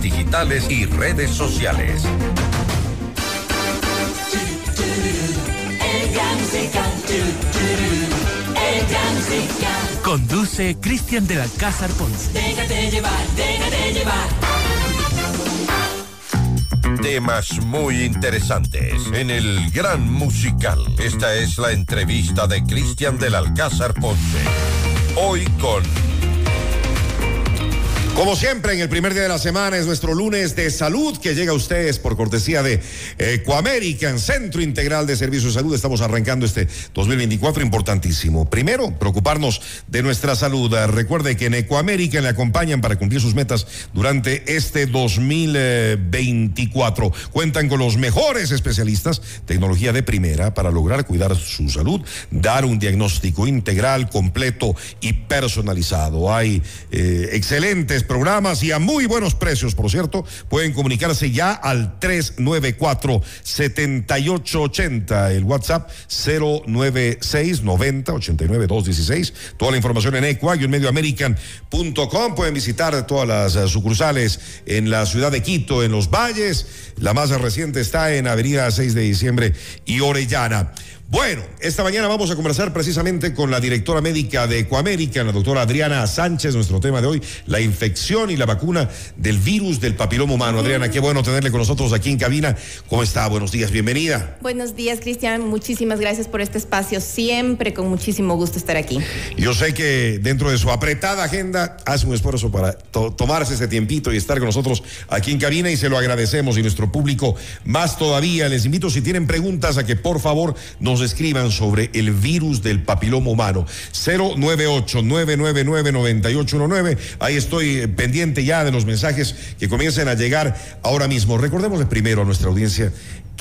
digitales y redes sociales. Conduce Cristian del Alcázar Ponce. Déjate llevar, déjate llevar. Temas muy interesantes en el Gran Musical. Esta es la entrevista de Cristian del Alcázar Ponce. Hoy con como siempre, en el primer día de la semana es nuestro lunes de salud que llega a ustedes por cortesía de Ecoamerican, Centro Integral de Servicios de Salud. Estamos arrancando este 2024 importantísimo. Primero, preocuparnos de nuestra salud. Recuerde que en Ecoamerican le acompañan para cumplir sus metas durante este 2024. Cuentan con los mejores especialistas, tecnología de primera para lograr cuidar su salud, dar un diagnóstico integral, completo y personalizado. Hay eh, excelentes programas y a muy buenos precios, por cierto. Pueden comunicarse ya al 394-7880, el WhatsApp 096 90 89 216. Toda la información en equa-medioamerican.com. Pueden visitar todas las eh, sucursales en la ciudad de Quito, en los valles. La más reciente está en Avenida 6 de Diciembre y Orellana. Bueno, esta mañana vamos a conversar precisamente con la directora médica de Ecoamérica, la doctora Adriana Sánchez, nuestro tema de hoy, la infección y la vacuna del virus del papiloma humano. Adriana, qué bueno tenerle con nosotros aquí en cabina. ¿Cómo está? Buenos días, bienvenida. Buenos días, Cristian. Muchísimas gracias por este espacio. Siempre con muchísimo gusto estar aquí. Yo sé que dentro de su apretada agenda hace un esfuerzo para tomarse ese tiempito y estar con nosotros aquí en cabina y se lo agradecemos y nuestro público más todavía. Les invito si tienen preguntas a que por favor nos escriban sobre el virus del papiloma humano. 098-999-9819. Ahí estoy eh, pendiente ya de los mensajes que comiencen a llegar ahora mismo. Recordemos primero a nuestra audiencia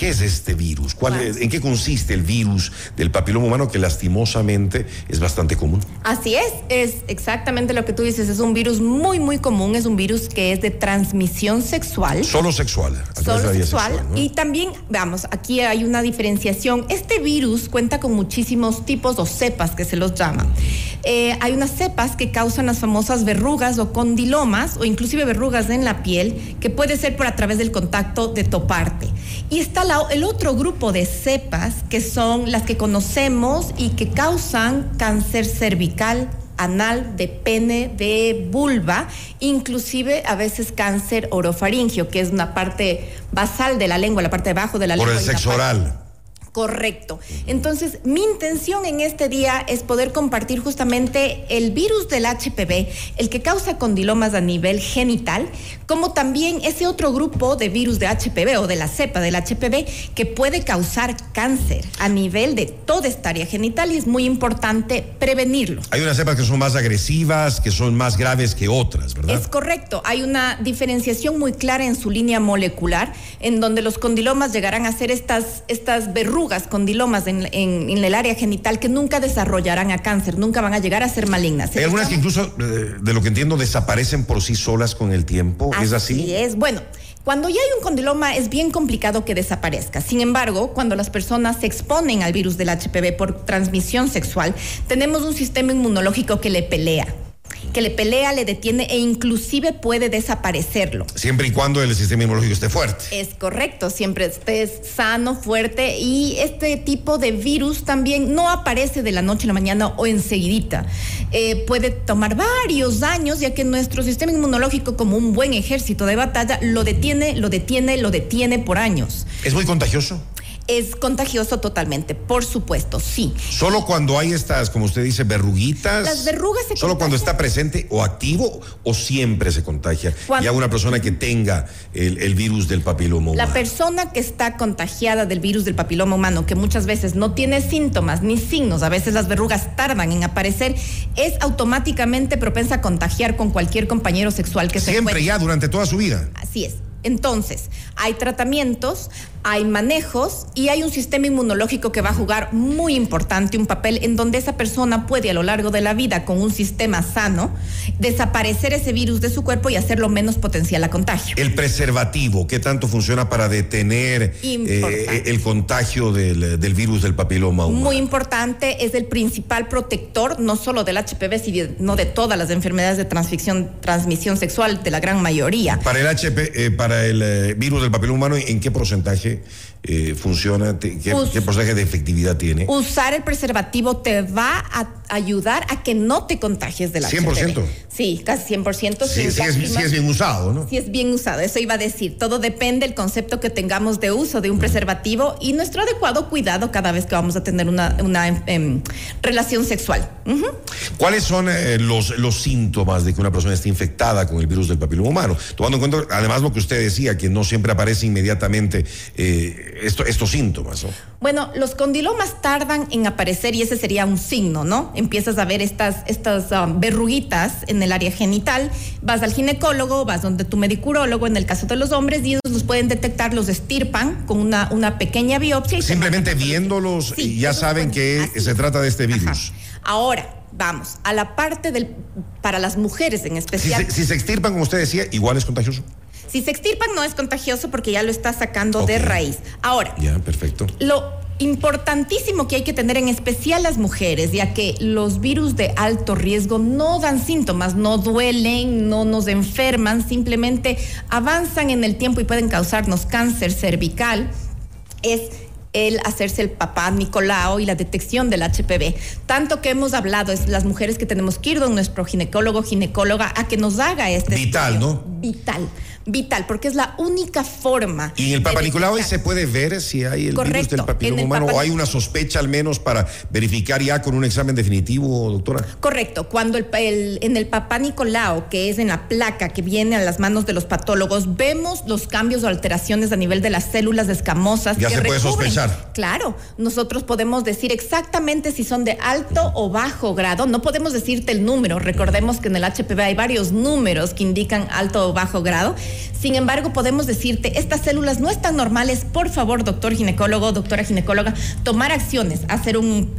¿Qué es este virus? ¿Cuál ¿En qué consiste el virus del papiloma humano que lastimosamente es bastante común? Así es, es exactamente lo que tú dices, es un virus muy, muy común, es un virus que es de transmisión sexual. Solo sexual. Solo sexual. Y también, veamos, aquí hay una diferenciación. Este virus cuenta con muchísimos tipos o cepas que se los llaman. Eh, hay unas cepas que causan las famosas verrugas o condilomas o inclusive verrugas en la piel que puede ser por a través del contacto de toparte. Y está el otro grupo de cepas que son las que conocemos y que causan cáncer cervical, anal, de pene, de vulva, inclusive a veces cáncer orofaringio, que es una parte basal de la lengua, la parte de abajo de la lengua. Por el sexo oral. Correcto. Entonces, mi intención en este día es poder compartir justamente el virus del HPV, el que causa condilomas a nivel genital, como también ese otro grupo de virus de HPV o de la cepa del HPV que puede causar cáncer a nivel de toda esta área genital y es muy importante prevenirlo. Hay unas cepas que son más agresivas, que son más graves que otras, ¿verdad? Es correcto. Hay una diferenciación muy clara en su línea molecular, en donde los condilomas llegarán a ser estas, estas verrugas condilomas en, en, el área genital que nunca desarrollarán a cáncer, nunca van a llegar a ser malignas. Hay algunas que incluso, eh, de lo que entiendo, desaparecen por sí solas con el tiempo. ¿Es así? Sí, es. Bueno, cuando ya hay un condiloma es bien complicado que desaparezca. Sin embargo, cuando las personas se exponen al virus del HPV por transmisión sexual, tenemos un sistema inmunológico que le pelea que le pelea, le detiene e inclusive puede desaparecerlo. Siempre y cuando el sistema inmunológico esté fuerte. Es correcto, siempre esté sano, fuerte y este tipo de virus también no aparece de la noche a la mañana o enseguidita. Eh, puede tomar varios años ya que nuestro sistema inmunológico como un buen ejército de batalla lo detiene, lo detiene, lo detiene por años. ¿Es muy contagioso? Es contagioso totalmente, por supuesto, sí. Solo cuando hay estas, como usted dice, verruguitas. Las verrugas se Solo cuando está presente o activo o siempre se contagia. y a una persona que tenga el, virus del papiloma humano. La persona que está contagiada del virus del papiloma humano, que muchas veces no tiene síntomas ni signos, a veces las verrugas tardan en aparecer, es automáticamente propensa a contagiar con cualquier compañero sexual que se Siempre ya, durante toda su vida. Así es. Entonces, hay tratamientos, hay manejos y hay un sistema inmunológico que va a jugar muy importante, un papel en donde esa persona puede a lo largo de la vida con un sistema sano desaparecer ese virus de su cuerpo y hacerlo menos potencial a contagio. El preservativo, ¿qué tanto funciona para detener eh, el contagio del, del, virus del papiloma humano? Muy importante, es el principal protector no solo del HPV, sino de todas las enfermedades de transmisión, transmisión sexual, de la gran mayoría. Para el HP, eh, para el eh, virus del papiloma humano, ¿en qué porcentaje eh, funciona? ¿Qué, ¿Qué, porcentaje de efectividad tiene? Usar el preservativo te va a ayudar a que no te contagies del 100%. Sí, casi 100%. Sí, sí, es, sí, es, bien usado, ¿no? Sí es bien usado, eso iba a decir. Todo depende del concepto que tengamos de uso de un preservativo y nuestro adecuado cuidado cada vez que vamos a tener una, una em, relación sexual. ¿Cuáles son eh, los, los síntomas de que una persona esté infectada con el virus del papiloma humano? Tomando en cuenta, además, lo que usted decía, que no siempre aparece inmediatamente eh, esto, estos síntomas, ¿no? Bueno, los condilomas tardan en aparecer y ese sería un signo, ¿no? Empiezas a ver estas, estas um, verruguitas en el área genital, vas al ginecólogo, vas donde tu medicurólogo, en el caso de los hombres, y ellos los pueden detectar, los estirpan con una, una pequeña biopsia. Simplemente viéndolos y ya saben que se trata de este virus. Ahora, vamos, a la parte del, para las mujeres en especial. Si se, si se extirpan, como usted decía, igual es contagioso. Si se extirpan no es contagioso porque ya lo está sacando de raíz. Ahora. Ya, perfecto. Lo importantísimo que hay que tener en especial las mujeres, ya que los virus de alto riesgo no dan síntomas, no duelen, no nos enferman, simplemente avanzan en el tiempo y pueden causarnos cáncer cervical, es el hacerse el papá Nicolao y la detección del HPV. Tanto que hemos hablado, es las mujeres que tenemos que ir con nuestro ginecólogo, ginecóloga, a que nos haga este. Vital, ¿no? Vital vital, porque es la única forma. ¿Y en el Papa Nicolau se puede ver si hay el virus del papiloma humano o hay una sospecha al menos para verificar ya con un examen definitivo, doctora? Correcto. Cuando el, en el Papa Nicolau, que es en la placa que viene a las manos de los patólogos, vemos los cambios o alteraciones a nivel de las células escamosas. Ya se puede sospechar. Claro, nosotros podemos decir exactamente si son de alto o bajo grado. No podemos decirte el número. Recordemos que en el HPV hay varios números que indican alto o bajo grado. Sin embargo, podemos decirte, estas células no están normales, por favor, doctor ginecólogo, doctora ginecóloga, tomar acciones, hacer un,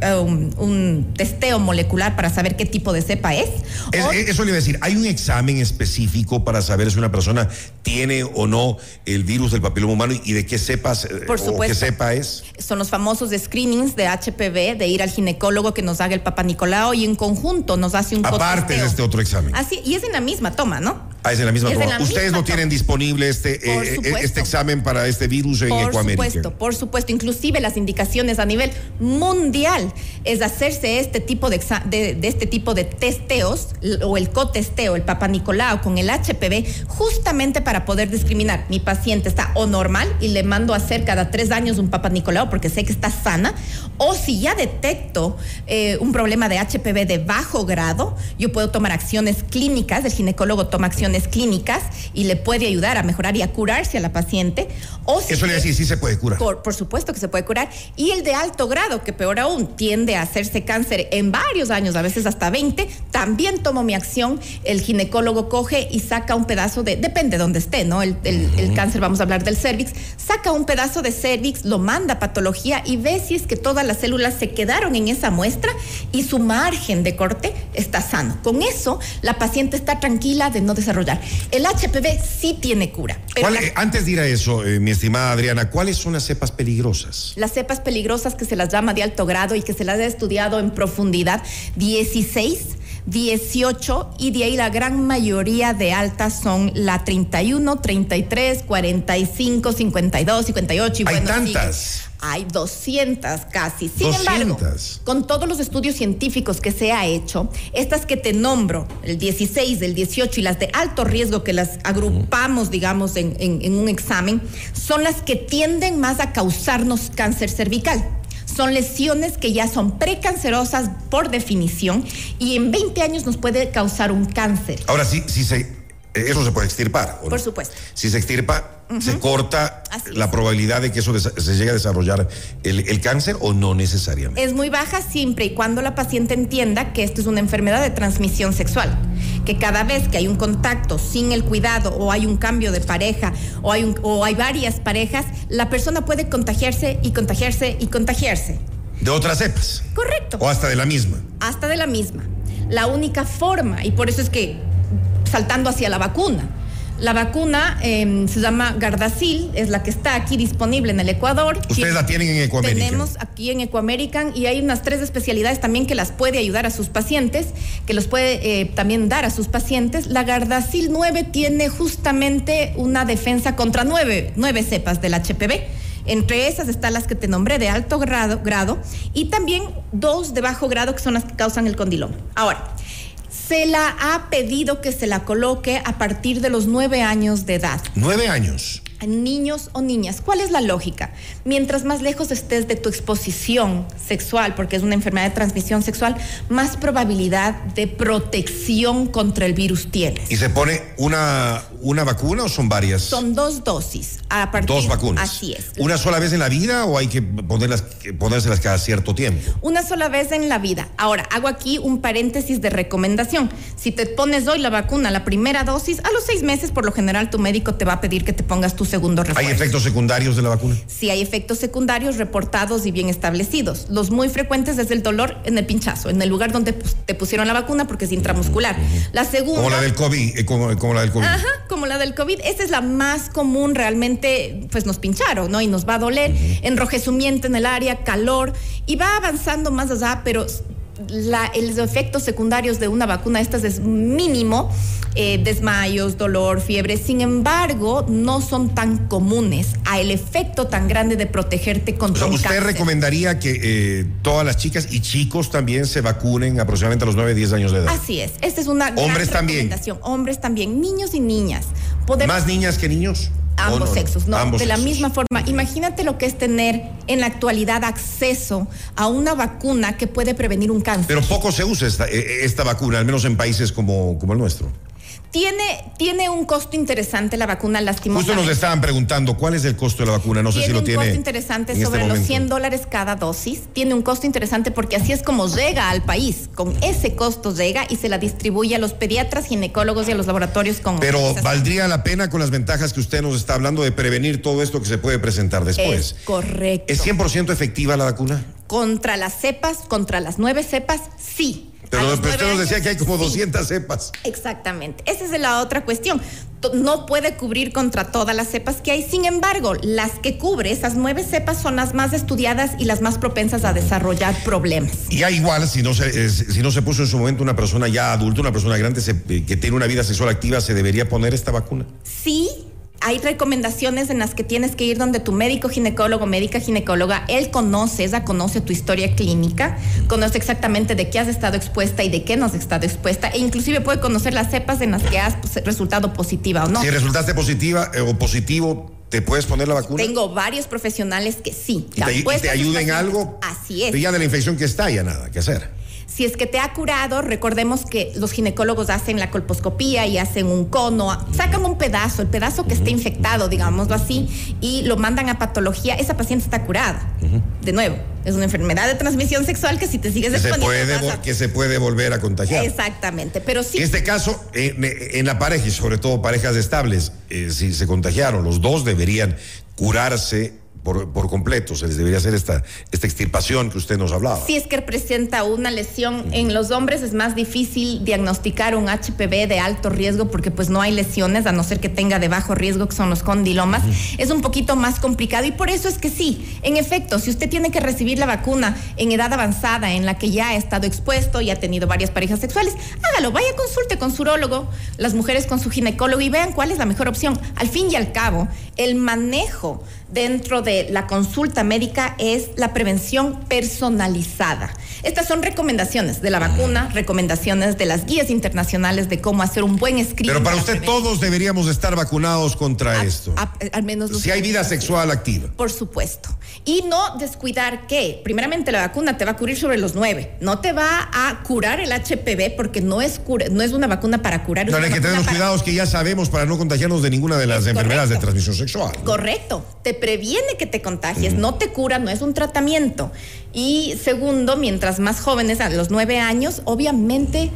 um, testeo molecular para saber qué tipo de cepa es. eso le iba a decir, ¿hay un examen específico para saber si una persona tiene o no el virus del papiloma humano y de qué cepas eh, por o qué cepa es? Son los famosos screenings de HPV, de ir al ginecólogo que nos haga el papá Nicolau y en conjunto nos hace un Aparte de este otro examen. Así, y es en la misma toma, ¿no? Ah, es en la misma toma. Ustedes no tienen disponible este, eh, eh, este examen para este virus en por supuesto, por supuesto. Inclusive las indicaciones a nivel mundial es hacerse este tipo de, de, este tipo de testeos o el cotesteo, el Papa Nicolau con el HPV, justamente para poder discriminar. Mi paciente está o normal y le mando a hacer cada tres años un Papa Nicolau porque sé que está sana, o si ya detecto eh, un problema de HPV de bajo grado, yo puedo tomar acciones clínicas, el ginecólogo toma acciones clínicas y le puede ayudar a mejorar y a curarse a la paciente. O Eso le decir, sí se puede curar. Por, supuesto que se puede curar. Y el de alto grado, que peor aún, tiende a hacerse cáncer en varios años, a veces hasta 20, también tomo mi acción. El ginecólogo coge y saca un pedazo de, depende de dónde esté, ¿no? El, el cáncer, vamos a hablar del cervix, saca un pedazo de cervix, lo manda a patología y ve si es que todas las células se quedaron en esa muestra y su margen de corte está sano. Con eso, la paciente está tranquila de no desarrollar. El HPV sí tiene cura. Antes de ir a eso, eh, mi estimada Adriana, ¿cuáles son las cepas peligrosas? Las cepas peligrosas que se las llama de alto grado y que se las ha estudiado en profundidad, 16 18 y de ahí la gran mayoría de altas son la 31, 33, 45, 52, 58 y Hay tantas. Hay 200 casi. Sin embargo, con todos los estudios científicos que se ha hecho, estas que te nombro, el 16, el 18 y las de alto riesgo que las agrupamos, digamos, en, en un examen, son las que tienden más a causarnos cáncer cervical son lesiones que ya son precancerosas por definición y en 20 años nos puede causar un cáncer. Ahora sí, sí se Eh, Eso se puede extirpar. ¿o no? Por supuesto. Si se extirpa, se corta la probabilidad de que eso se llegue a desarrollar el, el cáncer o no necesariamente. Es muy baja siempre y cuando la paciente entienda que esto es una enfermedad de transmisión sexual. Que cada vez que hay un contacto sin el cuidado o hay un cambio de pareja o hay, un- o hay varias parejas, la persona puede contagiarse y contagiarse y contagiarse. De otras cepas. Correcto. O hasta de la misma. hasta de la misma. La única forma, y por eso es que saltando hacia la vacuna, la vacuna eh, se llama Gardasil, es la que está aquí disponible en el Ecuador. Ustedes la tienen en Ecoamérica. Tenemos aquí en Ecoamerican y hay unas tres especialidades también que las puede ayudar a sus pacientes, que los puede eh, también dar a sus pacientes. La Gardasil 9 tiene justamente una defensa contra nueve, nueve cepas del HPV. Entre esas están las que te nombré de alto grado, grado y también dos de bajo grado que son las que causan el condiloma. Ahora, se la ha pedido que se la coloque a partir de los nueve años de edad Nueve años. niños o niñas. ¿Cuál es la lógica? Mientras más lejos estés de tu exposición sexual, porque es una enfermedad de transmisión sexual, más probabilidad de protección contra el virus tienes. ¿Y se pone una, una vacuna o son varias? Son dos dosis. A partir, Dos vacunas. Así es. ¿Una sola vez en la vida o hay que ponerlas, ponérselas cada cierto tiempo? Una sola vez en la vida. Ahora, hago aquí un paréntesis de recomendación. Si te pones hoy la vacuna, la primera dosis, a los seis meses, por lo general, tu médico te va a pedir que te pongas tu segundo refuerzo. ¿Hay efectos secundarios de la vacuna? si hay efectos secundarios reportados y bien establecidos. Los muy frecuentes es el dolor en el pinchazo, en el lugar donde te pusieron la vacuna porque es intramuscular. La segunda... Como la del COVID. eh, como, como la del COVID. Ajá, como la del COVID. Esa es la más común realmente, pues nos pincharon, ¿no? Y nos va a doler, enrojecimiento en el área, calor, y va avanzando más allá, pero la, los efectos secundarios de una vacuna estas es mínimo, eh, desmayos, dolor, fiebre. Sin embargo, no son tan comunes a el efecto tan grande de protegerte O contra sea, un ¿Usted cáncer. recomendaría que eh, todas las chicas y chicos también se vacunen aproximadamente a los 9, 10 años de edad? Así es. Esta es una gran Hombres también. recomendación. Hombres también, niños y niñas. Podemos ¿Más niñas que niños? Ambos sexos, no, Ambos de la sexos. misma forma. Imagínate lo que es tener en la actualidad acceso a una vacuna que puede prevenir un cáncer. Pero poco se usa esta, eh, esta vacuna, al menos en países como, como el nuestro. Tiene, tiene un costo interesante la vacuna, Justo lastimosamente. nos estaban preguntando cuál es el costo de la vacuna. No sé si tiene lo un tiene. costo interesante este sobre los momento. 100 dólares cada dosis. Tiene un costo interesante porque así es como llega al país. Con ese costo llega y se la distribuye a los pediatras, ginecólogos y a los laboratorios con. Pero valdría la pena con las ventajas que usted nos está hablando de prevenir todo esto que se puede presentar después. Es correcto. ¿Es 100% efectiva la vacuna? Contra las cepas, contra las nueve cepas, sí. Pero, usted nos decía que hay como sí. 200 cepas. Exactamente. Esa es la otra cuestión. No puede cubrir contra todas las cepas que hay. Sin embargo, las que cubre, esas nueve cepas, son las más estudiadas y las más propensas a desarrollar problemas. Y ya igual, si no, se, eh, si no se puso en su momento una persona ya adulta, una persona grande se- eh, que tiene una vida sexual activa, ¿se debería poner esta vacuna? Sí. Hay recomendaciones en las que tienes que ir donde tu médico ginecólogo, médica ginecóloga, él conoce, ella conoce tu historia clínica, conoce exactamente de qué has estado expuesta y de qué no has estado expuesta, e inclusive puede conocer las cepas en las que has pues, resultado positiva o no. Si resultaste positiva eh, o positivo, ¿te puedes poner la vacuna? Tengo varios profesionales que sí. ¿Y te, han y puesto te a sus ayuda en pacientes. algo? Así es. Pero ya de la infección que está, ya nada que hacer. Si es que te ha curado, recordemos que los ginecólogos hacen la colposcopía y hacen un cono, sacan un pedazo, el pedazo que esté infectado, digámoslo así, y lo mandan a patología, esa paciente está curada. De nuevo, es una enfermedad de transmisión sexual que si te sigues Que se, puede, a- que se puede volver a contagiar. Exactamente, pero sí. En este caso, en, en la pareja y sobre todo parejas estables, eh, si se contagiaron, los dos deberían curarse por, por completo. Se les debería hacer esta, esta extirpación que usted nos hablaba. Si es que presenta una lesión en los hombres es más difícil diagnosticar un HPV de alto riesgo porque pues no hay lesiones a no ser que tenga de bajo riesgo que son los condilomas. Es un poquito más complicado y por eso es que sí, en efecto, si usted tiene que recibir la vacuna en edad avanzada en la que ya ha estado expuesto y ha tenido varias parejas sexuales, hágalo, vaya consulte con su urólogo, las mujeres con su ginecólogo y vean cuál es la mejor opción. Al fin y al cabo, el manejo dentro de la consulta médica es la prevención personalizada. Estas son recomendaciones de la vacuna, recomendaciones de las guías internacionales de cómo hacer un buen screening. Pero para usted todos deberíamos estar vacunados contra a, esto. A, al menos si hay vida sexual activa. Por supuesto. Y no descuidar que, primeramente, la vacuna te va a cubrir sobre los nueve. No te va a curar el HPV porque no es, cura, no es una vacuna para curar. No, hay que tener los para... cuidados que ya sabemos para no contagiarnos de ninguna de las es enfermedades correcto. de transmisión sexual. Correcto. Te previene que te contagies, no te cura, no es un tratamiento. Y segundo, mientras más jóvenes, a los nueve años, obviamente,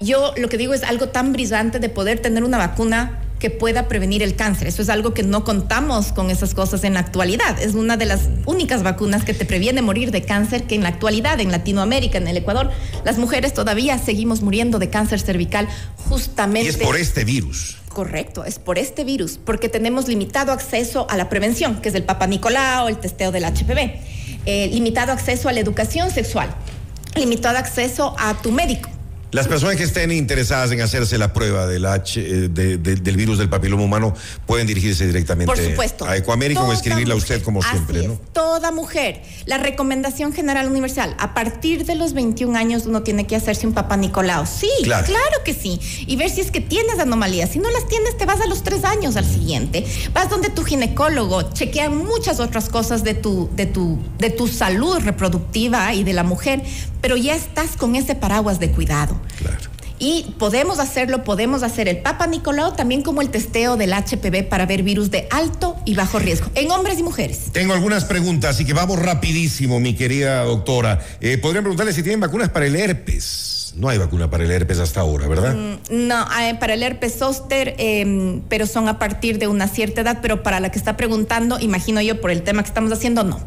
yo lo que digo es algo tan brillante de poder tener una vacuna que pueda prevenir el cáncer. Eso es algo que no contamos con esas cosas en la actualidad. Es una de las únicas vacunas que te previene morir de cáncer que en la actualidad en Latinoamérica, en el Ecuador, las mujeres todavía seguimos muriendo de cáncer cervical justamente. Y es por este virus. Correcto, es por este virus, porque tenemos limitado acceso a la prevención, que es el Papa Nicolau, el testeo del HPV, eh, limitado acceso a la educación sexual, limitado acceso a tu médico. Las personas que estén interesadas en hacerse la prueba del H, de, de, del virus del papiloma humano pueden dirigirse directamente Por supuesto. a Ecoamérica o escribirle a usted como Así siempre, es, ¿no? Toda mujer. La recomendación general universal, a partir de los 21 años uno tiene que hacerse un papá Nicolau. Sí, claro. claro. que sí. Y ver si es que tienes anomalías. Si no las tienes, te vas a los tres años al siguiente. Vas donde tu ginecólogo, chequean muchas otras cosas de tu, de tu, de tu salud reproductiva y de la mujer, pero ya estás con ese paraguas de cuidado. Claro. Y podemos hacerlo, podemos hacer el Papa Nicolau también como el testeo del HPV para ver virus de alto y bajo riesgo en hombres y mujeres. Tengo algunas preguntas, así que vamos rapidísimo, mi querida doctora. Eh, Podrían preguntarle si tienen vacunas para el herpes. No hay vacuna para el herpes hasta ahora, ¿verdad? Mm, no, eh, para el herpes zóster, eh, pero son a partir de una cierta edad, pero para la que está preguntando, imagino yo, por el tema que estamos haciendo, no.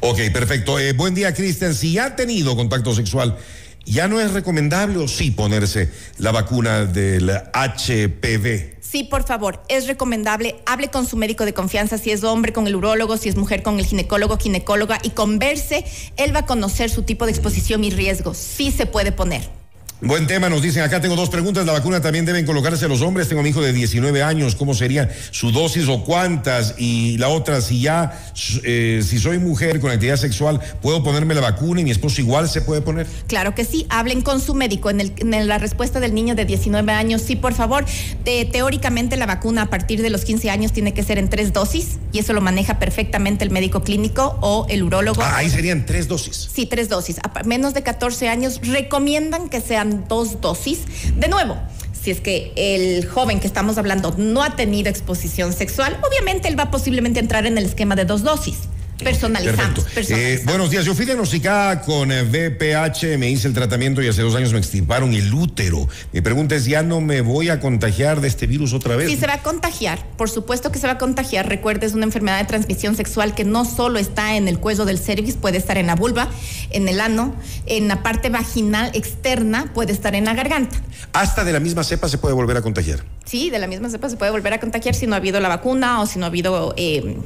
Ok, perfecto. Eh, buen día, Cristian. Si ha tenido contacto sexual, ¿ya no es recomendable o sí ponerse la vacuna del HPV? Sí, por favor, es recomendable. Hable con su médico de confianza, si es hombre con el urólogo, si es mujer con el ginecólogo, ginecóloga, y converse. Él va a conocer su tipo de exposición y riesgo. Sí se puede poner. Buen tema, nos dicen acá, tengo dos preguntas, la vacuna también deben colocarse los hombres, tengo a mi hijo de 19 años, ¿cómo sería su dosis o cuántas? Y la otra, si ya, eh, si soy mujer con actividad sexual, ¿puedo ponerme la vacuna y mi esposo igual se puede poner? Claro que sí, hablen con su médico. En, el, en la respuesta del niño de 19 años, sí, por favor, teóricamente la vacuna a partir de los 15 años tiene que ser en tres dosis y eso lo maneja perfectamente el médico clínico o el urólogo. Ah, ahí serían tres dosis. Sí, tres dosis. A menos de 14 años recomiendan que sean dos dosis. De nuevo, si es que el joven que estamos hablando no ha tenido exposición sexual, obviamente él va posiblemente a entrar en el esquema de dos dosis. Personalizamos. personalizamos. Eh, buenos días, yo fui diagnosticada con eh, VPH, me hice el tratamiento y hace dos años me extirparon el útero. Mi pregunta es, ¿ya no me voy a contagiar de este virus otra vez? Sí, se va a contagiar, por supuesto que se va a contagiar. Recuerde, es una enfermedad de transmisión sexual que no solo está en el cuello del cervix, puede estar en la vulva, en el ano, en la parte vaginal externa, puede estar en la garganta. ¿Hasta de la misma cepa se puede volver a contagiar? Sí, de la misma cepa se puede volver a contagiar si no ha habido la vacuna o si no ha habido... Eh,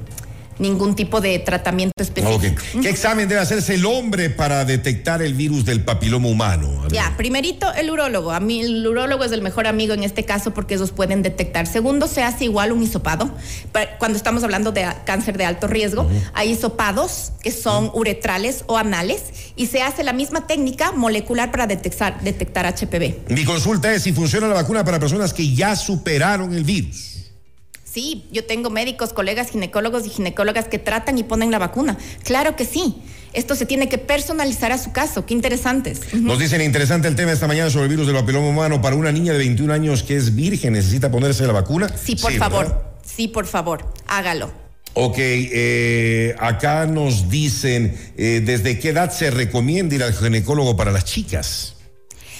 ningún tipo de tratamiento específico. Okay. ¿Qué examen debe hacerse el hombre para detectar el virus del papiloma humano? Ya, primerito el urólogo. A mí el urólogo es el mejor amigo en este caso porque esos pueden detectar. Segundo, se hace igual un hisopado. Cuando estamos hablando de cáncer de alto riesgo, uh -huh. hay hisopados que son uh -huh. uretrales o anales y se hace la misma técnica molecular para detectar, detectar HPV. Mi consulta es si funciona la vacuna para personas que ya superaron el virus. Sí, yo tengo médicos, colegas, ginecólogos y ginecólogas que tratan y ponen la vacuna. Claro que sí. Esto se tiene que personalizar a su caso. Qué interesantes. Uh -huh. Nos dicen interesante el tema esta mañana sobre el virus del papiloma humano. Para una niña de 21 años que es virgen, ¿necesita ponerse la vacuna? Sí, por sí, favor. ¿verdad? Sí, por favor. Hágalo. Ok, eh, acá nos dicen eh, desde qué edad se recomienda ir al ginecólogo para las chicas.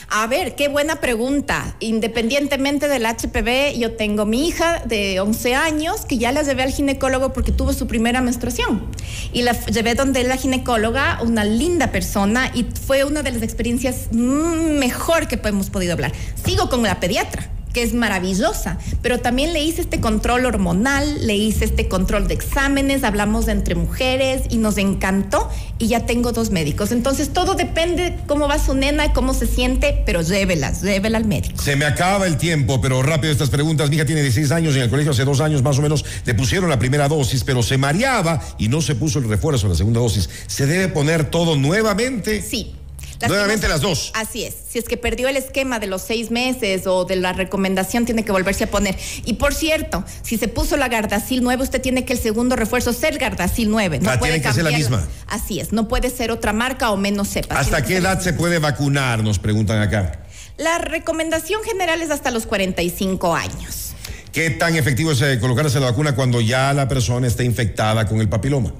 A ver, qué buena pregunta. Independientemente del HPV, yo tengo mi hija de 11 años que ya la llevé al ginecólogo porque tuvo su primera menstruación. Y la llevé donde la ginecóloga, una linda persona, y fue una de las experiencias mejor que hemos podido hablar. Sigo con la pediatra que es maravillosa, pero también le hice este control hormonal, le hice este control de exámenes, hablamos de entre mujeres y nos encantó y ya tengo dos médicos. Entonces todo depende cómo va su nena y cómo se siente, pero llévela, llévela al médico. Se me acaba el tiempo, pero rápido estas preguntas. Mi hija tiene 16 años y en el colegio hace dos años más o menos le pusieron la primera dosis, pero se mareaba y no se puso el refuerzo, la segunda dosis. ¿Se debe poner todo nuevamente? Sí. Nuevamente las dos. Así es. Si es que perdió el esquema de los seis meses o de la recomendación, tiene que volverse a poner. Y por cierto, si se puso la Gardasil 9, usted tiene que el segundo refuerzo ser Gardasil 9. No ah, puede tiene que ser la misma. Así es. No puede ser otra marca o menos cepa. ¿Hasta qué edad se puede vacunar? Nos preguntan acá. La recomendación general es hasta los 45 años. ¿Qué tan efectivo es eh, colocarse la vacuna cuando ya la persona está infectada con el papiloma?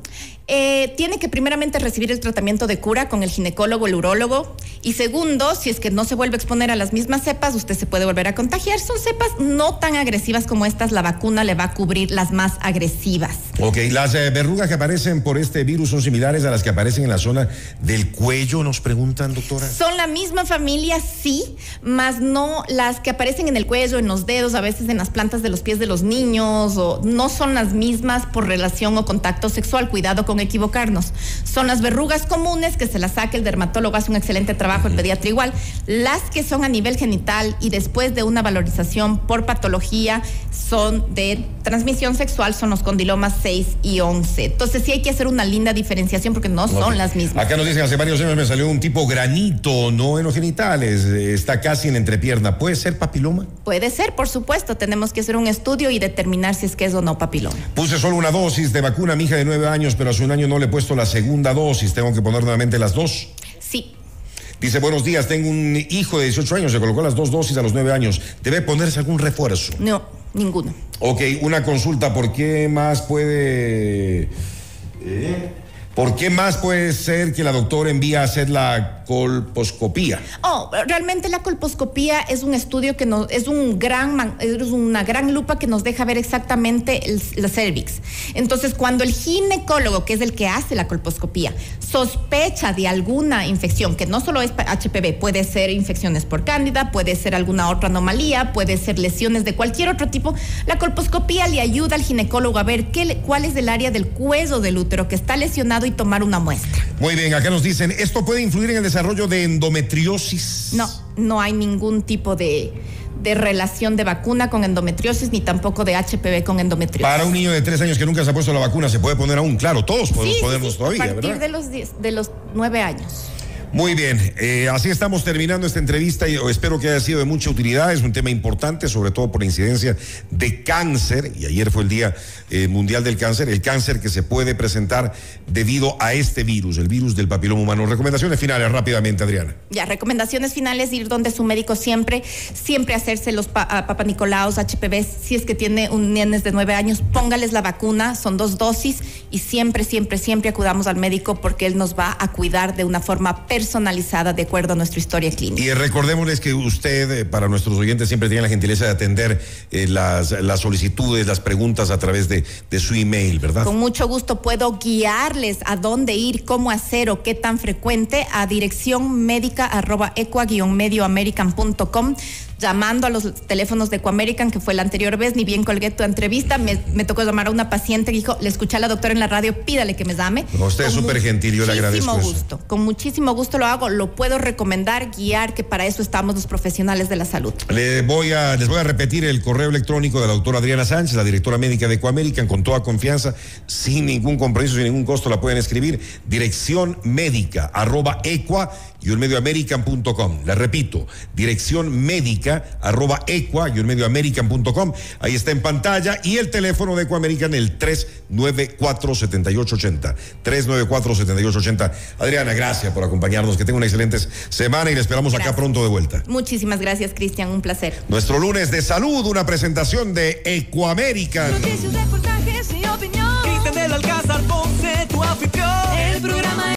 Eh, tiene que primeramente recibir el tratamiento de cura con el ginecólogo, el urólogo. Y segundo, si es que no se vuelve a exponer a las mismas cepas, usted se puede volver a contagiar. Son cepas no tan agresivas como estas. La vacuna le va a cubrir las más agresivas. Ok, las eh, verrugas que aparecen por este virus son similares a las que aparecen en la zona del cuello, nos preguntan, doctora. Son la misma familia, sí, más no las que aparecen en el cuello, en los dedos, a veces en las plantas de los pies de los niños, o no son las mismas por relación o contacto sexual. Cuidado con equivocarnos. Son las verrugas comunes que se las saca el dermatólogo, hace un excelente trabajo, el pediatra igual. Las que son a nivel genital y después de una valorización por patología son de transmisión sexual, son los condilomas 6 y 11. Entonces sí hay que hacer una linda diferenciación porque no son las mismas. Acá nos dicen, hace varios años me salió un tipo granito, no en los genitales, está casi en entrepierna. ¿Puede ser papiloma? Puede ser, por supuesto. Tenemos que hacer un estudio y determinar si es que es o no papiloma. Puse solo una dosis de vacuna a mi hija de 9 años, pero a su un año no le he puesto la segunda dosis, tengo que poner nuevamente las dos. Sí. Dice, buenos días, tengo un hijo de 18 años, se colocó las dos dosis a los 9 años. ¿Debe ponerse algún refuerzo? No, ninguno. Ok, una consulta, ¿por qué más puede... Eh, ¿Por qué más puede ser que la doctora envía a hacer la colposcopía? Oh, realmente la colposcopía es un estudio que nos, es un gran, es una gran lupa que nos deja ver exactamente el, la cervix. Entonces, cuando el ginecólogo, que es el que hace la colposcopía, sospecha de alguna infección, que no solo es HPV, puede ser infecciones por cándida, puede ser alguna otra anomalía, puede ser lesiones de cualquier otro tipo, la colposcopía le ayuda al ginecólogo a ver cuál es el área del cuello del útero que está lesionado y tomar una muestra. Muy bien, acá nos dicen, ¿esto puede influir en el desarrollo de endometriosis? No, no hay ningún tipo de, relación de vacuna con endometriosis ni tampoco de HPV con endometriosis. Para un niño de tres años que nunca se ha puesto la vacuna, se puede poner aún, claro, todos podemos ponernos todavía, a partir de los, de los nueve años. Muy bien, eh, así estamos terminando esta entrevista y espero que haya sido de mucha utilidad. Es un tema importante, sobre todo por incidencia de cáncer, y ayer fue el Día eh, Mundial del Cáncer, el cáncer que se puede presentar debido a este virus, el virus del papiloma humano. Recomendaciones finales rápidamente, Adriana. Ya, recomendaciones finales, ir donde su médico siempre, siempre hacerse los pa Papa Nicolaos, HPV, si es que tiene un nenes de nueve años, póngales la vacuna, son dos dosis, y siempre, siempre, siempre acudamos al médico porque él nos va a cuidar de una forma personal personalizada de acuerdo a nuestra historia clínica. Y recordémosles que usted, eh, para nuestros oyentes, siempre tiene la gentileza de atender eh, las, las, solicitudes, las preguntas a través de, de, su email, ¿verdad? Con mucho gusto puedo guiarles a dónde ir, cómo hacer o qué tan frecuente a dirección médica arroba equa-medioamerican.com llamando a los teléfonos de Ecoamerican, que fue la anterior vez, ni bien colgué tu entrevista, me, tocó llamar a una paciente que dijo, le escuché a la doctora en la radio, pídale que me llame. usted es súper gentil, yo le agradezco. Con muchísimo gusto, con muchísimo gusto lo hago, lo puedo recomendar, guiar, que para eso estamos los profesionales de la salud. Le voy a, les voy a repetir el correo electrónico de la doctora Adriana Sánchez, la directora médica de Ecoamerican, con toda confianza, sin ningún compromiso, sin ningún costo, la pueden escribir, dirección médica, arroba equa y medioamerican.com. La repito, dirección médica Arroba Ecua y un medioamerican.com. Ahí está en pantalla. Y el teléfono de Ecuamerican, el 394-7880. 394-7880. Adriana, gracias por acompañarnos. Que tenga una excelente semana y le esperamos acá pronto de vuelta. Muchísimas gracias, Cristian. Un placer. Nuestro lunes de salud, una presentación de Ecuamerican. Noticias, reportajes y opinión. Cristian del Alcázar Ponce, tu anfitrión. El programa